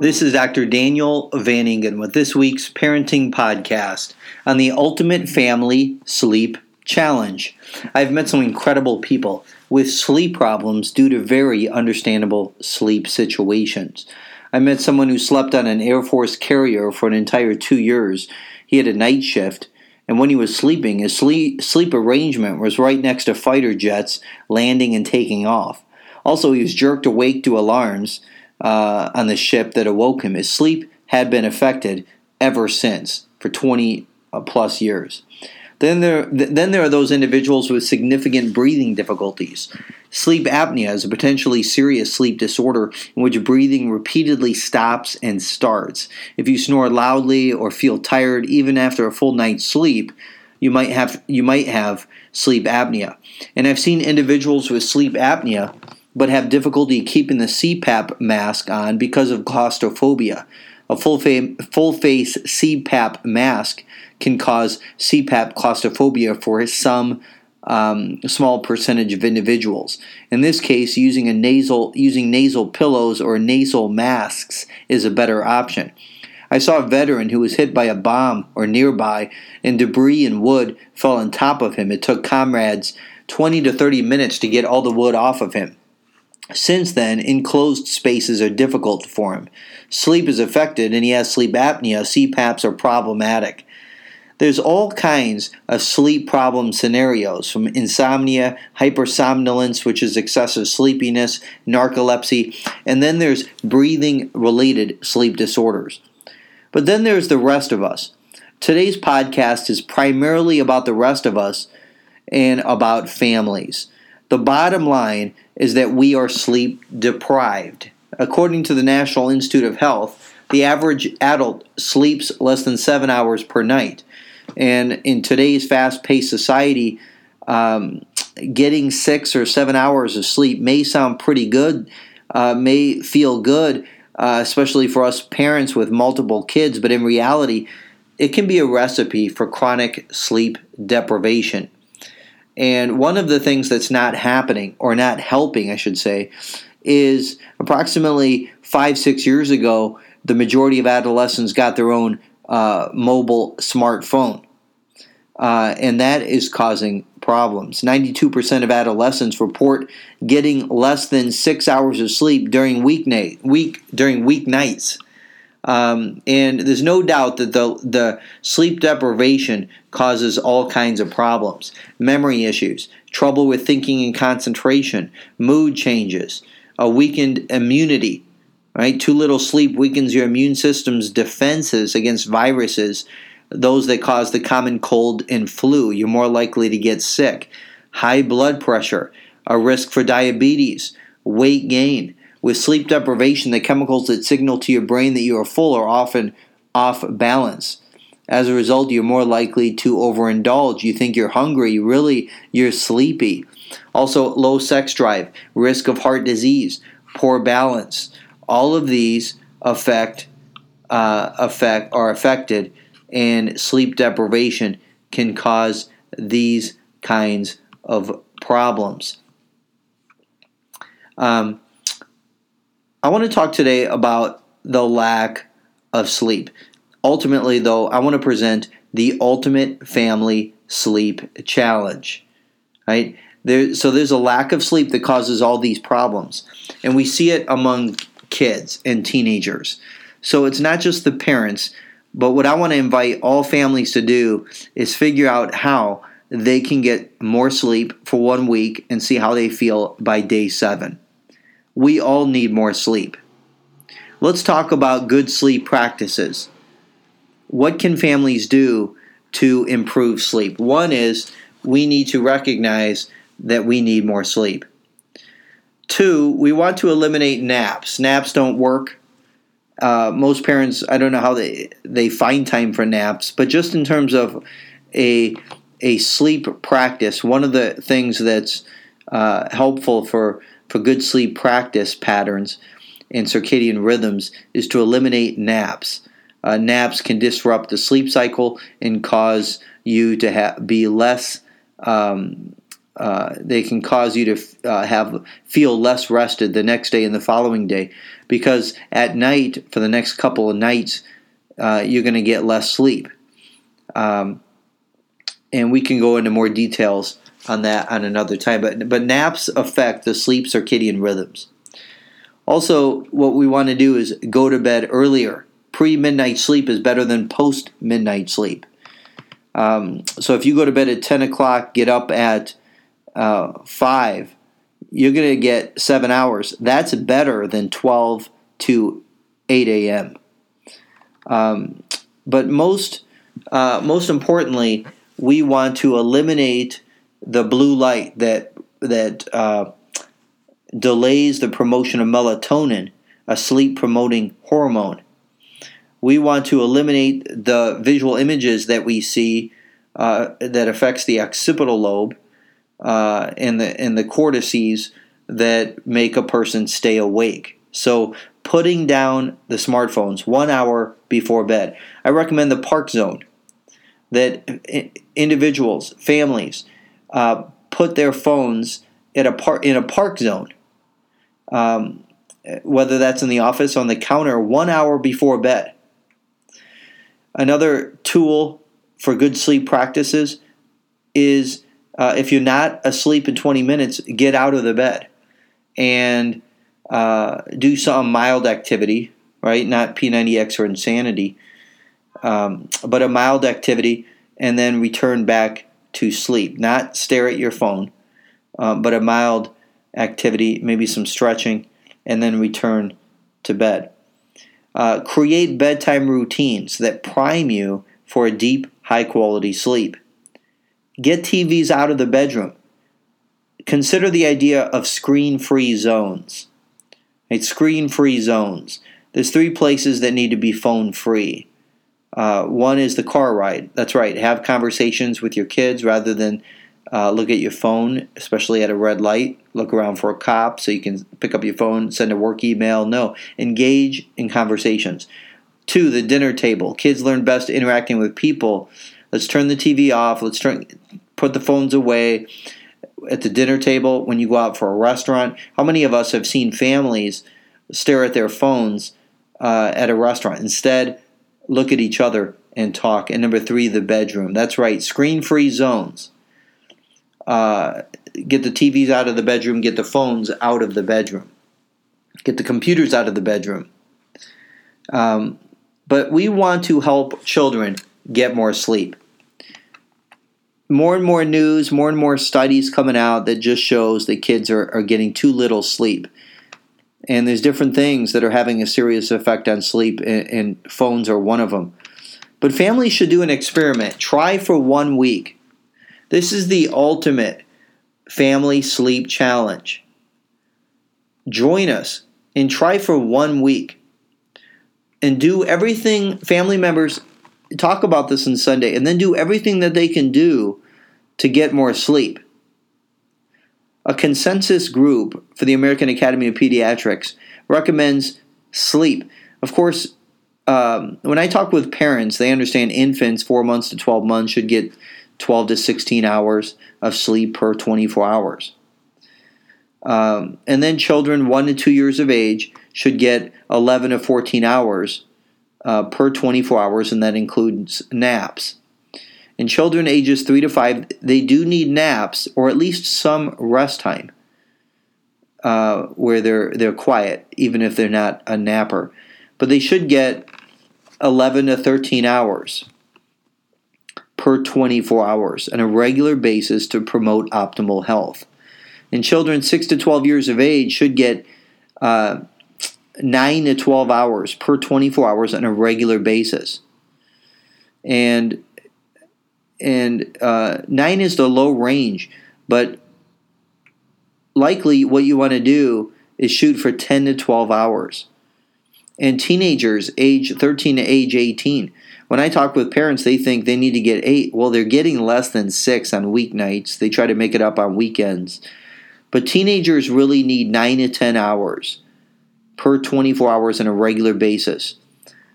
This is Dr. Daniel Van Ingen with this week's parenting podcast on the Ultimate Family Sleep Challenge. I've met some incredible people with sleep problems due to very understandable sleep situations. I met someone who slept on an Air Force carrier for an entire two years. He had a night shift, and when he was sleeping, his sleep, sleep arrangement was right next to fighter jets landing and taking off. Also, he was jerked awake to alarms uh, on the ship that awoke him. His sleep had been affected ever since for 20 uh, plus years. Then there, then there are those individuals with significant breathing difficulties. Sleep apnea is a potentially serious sleep disorder in which breathing repeatedly stops and starts. If you snore loudly or feel tired even after a full night's sleep, you might have you might have sleep apnea. And I've seen individuals with sleep apnea but have difficulty keeping the CPAP mask on because of claustrophobia. A full, fa- full face CPAP mask can cause CPAP claustrophobia for some um, small percentage of individuals. In this case, using a nasal using nasal pillows or nasal masks is a better option. I saw a veteran who was hit by a bomb or nearby, and debris and wood fell on top of him. It took comrades 20 to 30 minutes to get all the wood off of him. Since then, enclosed spaces are difficult for him. Sleep is affected and he has sleep apnea. CPAPs are problematic. There's all kinds of sleep problem scenarios from insomnia, hypersomnolence, which is excessive sleepiness, narcolepsy, and then there's breathing related sleep disorders. But then there's the rest of us. Today's podcast is primarily about the rest of us and about families. The bottom line is that we are sleep deprived. According to the National Institute of Health, the average adult sleeps less than seven hours per night. And in today's fast paced society, um, getting six or seven hours of sleep may sound pretty good, uh, may feel good, uh, especially for us parents with multiple kids, but in reality, it can be a recipe for chronic sleep deprivation. And one of the things that's not happening, or not helping, I should say, is approximately five, six years ago, the majority of adolescents got their own uh, mobile smartphone. Uh, and that is causing problems. 92% of adolescents report getting less than six hours of sleep during weeknight, week during weeknights. Um, and there's no doubt that the, the sleep deprivation causes all kinds of problems memory issues, trouble with thinking and concentration, mood changes, a weakened immunity. Right? Too little sleep weakens your immune system's defenses against viruses, those that cause the common cold and flu. You're more likely to get sick. High blood pressure, a risk for diabetes, weight gain with sleep deprivation, the chemicals that signal to your brain that you are full are often off balance. As a result, you're more likely to overindulge. You think you're hungry, really, you're sleepy. Also, low sex drive, risk of heart disease, poor balance. All of these affect uh, affect are affected, and sleep deprivation can cause these kinds of problems. Um, I want to talk today about the lack of sleep. Ultimately, though, I want to present the ultimate family sleep challenge. Right? There, so there's a lack of sleep that causes all these problems, and we see it among kids and teenagers. So it's not just the parents, but what I want to invite all families to do is figure out how they can get more sleep for one week and see how they feel by day seven we all need more sleep. Let's talk about good sleep practices. What can families do to improve sleep? One is we need to recognize that we need more sleep. Two, we want to eliminate naps. Naps don't work. Uh, most parents, I don't know how they they find time for naps, but just in terms of a a sleep practice, one of the things that's uh, helpful for for good sleep practice patterns and circadian rhythms is to eliminate naps. Uh, naps can disrupt the sleep cycle and cause you to ha- be less um, uh, they can cause you to uh, have feel less rested the next day and the following day because at night for the next couple of nights uh, you're going to get less sleep um, and we can go into more details on that on another time but but naps affect the sleep circadian rhythms also what we want to do is go to bed earlier pre midnight sleep is better than post midnight sleep um, so if you go to bed at 10 o'clock get up at uh, 5 you're going to get seven hours. That's better than 12 to 8 a.m. Um, but most, uh, most importantly, we want to eliminate the blue light that that uh, delays the promotion of melatonin, a sleep promoting hormone. We want to eliminate the visual images that we see uh, that affects the occipital lobe uh, and the and the cortices that make a person stay awake. So putting down the smartphones one hour before bed. I recommend the park zone that individuals, families, uh, put their phones at a par- in a park zone. Um, whether that's in the office on the counter one hour before bed. Another tool for good sleep practices is uh, if you're not asleep in 20 minutes, get out of the bed and uh, do some mild activity, right? Not P90X or insanity, um, but a mild activity, and then return back to sleep. Not stare at your phone, um, but a mild activity, maybe some stretching, and then return to bed. Uh, create bedtime routines that prime you for a deep, high quality sleep. Get TVs out of the bedroom. Consider the idea of screen free zones. Right? Screen free zones. There's three places that need to be phone free. Uh, one is the car ride. That's right. Have conversations with your kids rather than uh, look at your phone, especially at a red light. Look around for a cop so you can pick up your phone, send a work email. No, engage in conversations. Two, the dinner table. Kids learn best interacting with people Let's turn the TV off. Let's turn put the phones away at the dinner table when you go out for a restaurant. How many of us have seen families stare at their phones uh, at a restaurant? Instead, look at each other and talk. And number three, the bedroom. That's right, screen free zones. Uh, get the TVs out of the bedroom, get the phones out of the bedroom, get the computers out of the bedroom. Um, but we want to help children get more sleep more and more news, more and more studies coming out that just shows that kids are, are getting too little sleep. And there's different things that are having a serious effect on sleep, and, and phones are one of them. But families should do an experiment. Try for one week. This is the ultimate family sleep challenge. Join us and try for one week and do everything family members talk about this on Sunday and then do everything that they can do to get more sleep. A consensus group for the American Academy of Pediatrics recommends sleep. Of course, um, when I talk with parents, they understand infants 4 months to 12 months should get 12 to 16 hours of sleep per 24 hours. Um, and then children 1 to 2 years of age should get 11 to 14 hours uh, per 24 hours, and that includes naps. In children ages 3 to 5, they do need naps or at least some rest time uh, where they're, they're quiet, even if they're not a napper. But they should get 11 to 13 hours per 24 hours on a regular basis to promote optimal health. And children 6 to 12 years of age should get uh, 9 to 12 hours per 24 hours on a regular basis. And and uh, 9 is the low range, but likely what you want to do is shoot for 10 to 12 hours. And teenagers age 13 to age 18. When I talk with parents, they think they need to get 8. Well, they're getting less than 6 on weeknights. They try to make it up on weekends. But teenagers really need 9 to 10 hours per 24 hours on a regular basis.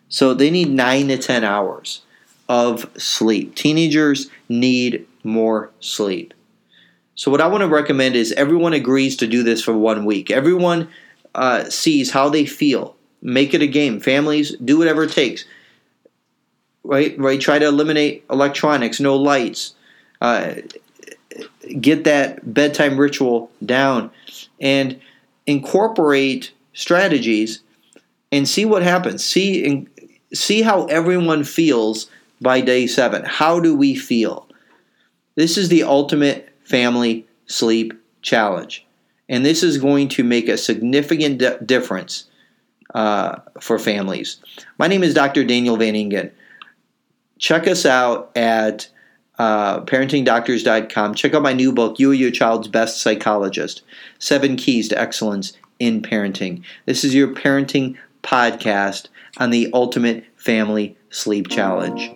So they need 9 to 10 hours of sleep. Teenagers need more sleep. So, what I want to recommend is everyone agrees to do this for one week. Everyone uh, sees how they feel. Make it a game. Families, do whatever it takes. Right? Right? Try to eliminate electronics, no lights. Uh, get that bedtime ritual down and incorporate strategies and see what happens. See see how everyone feels by day 7. How do we feel? This is the ultimate family sleep challenge. And this is going to make a significant di- difference uh, for families. My name is Dr. Daniel Van Ingen. Check us out at uh, parentingdoctors.com. Check out my new book, You Are Your Child's Best Psychologist Seven Keys to Excellence in Parenting. This is your parenting podcast on the Ultimate Family Sleep Challenge.